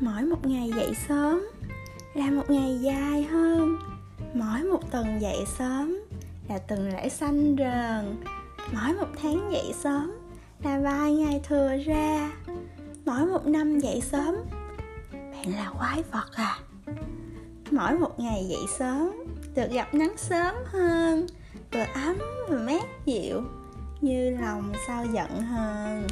mỗi một ngày dậy sớm là một ngày dài hơn. Mỗi một tuần dậy sớm là tuần lễ xanh rờn. Mỗi một tháng dậy sớm là vài ngày thừa ra. Mỗi một năm dậy sớm, bạn là quái vật à. Mỗi một ngày dậy sớm được gặp nắng sớm hơn, vừa ấm vừa mát dịu, như lòng sao giận hơn.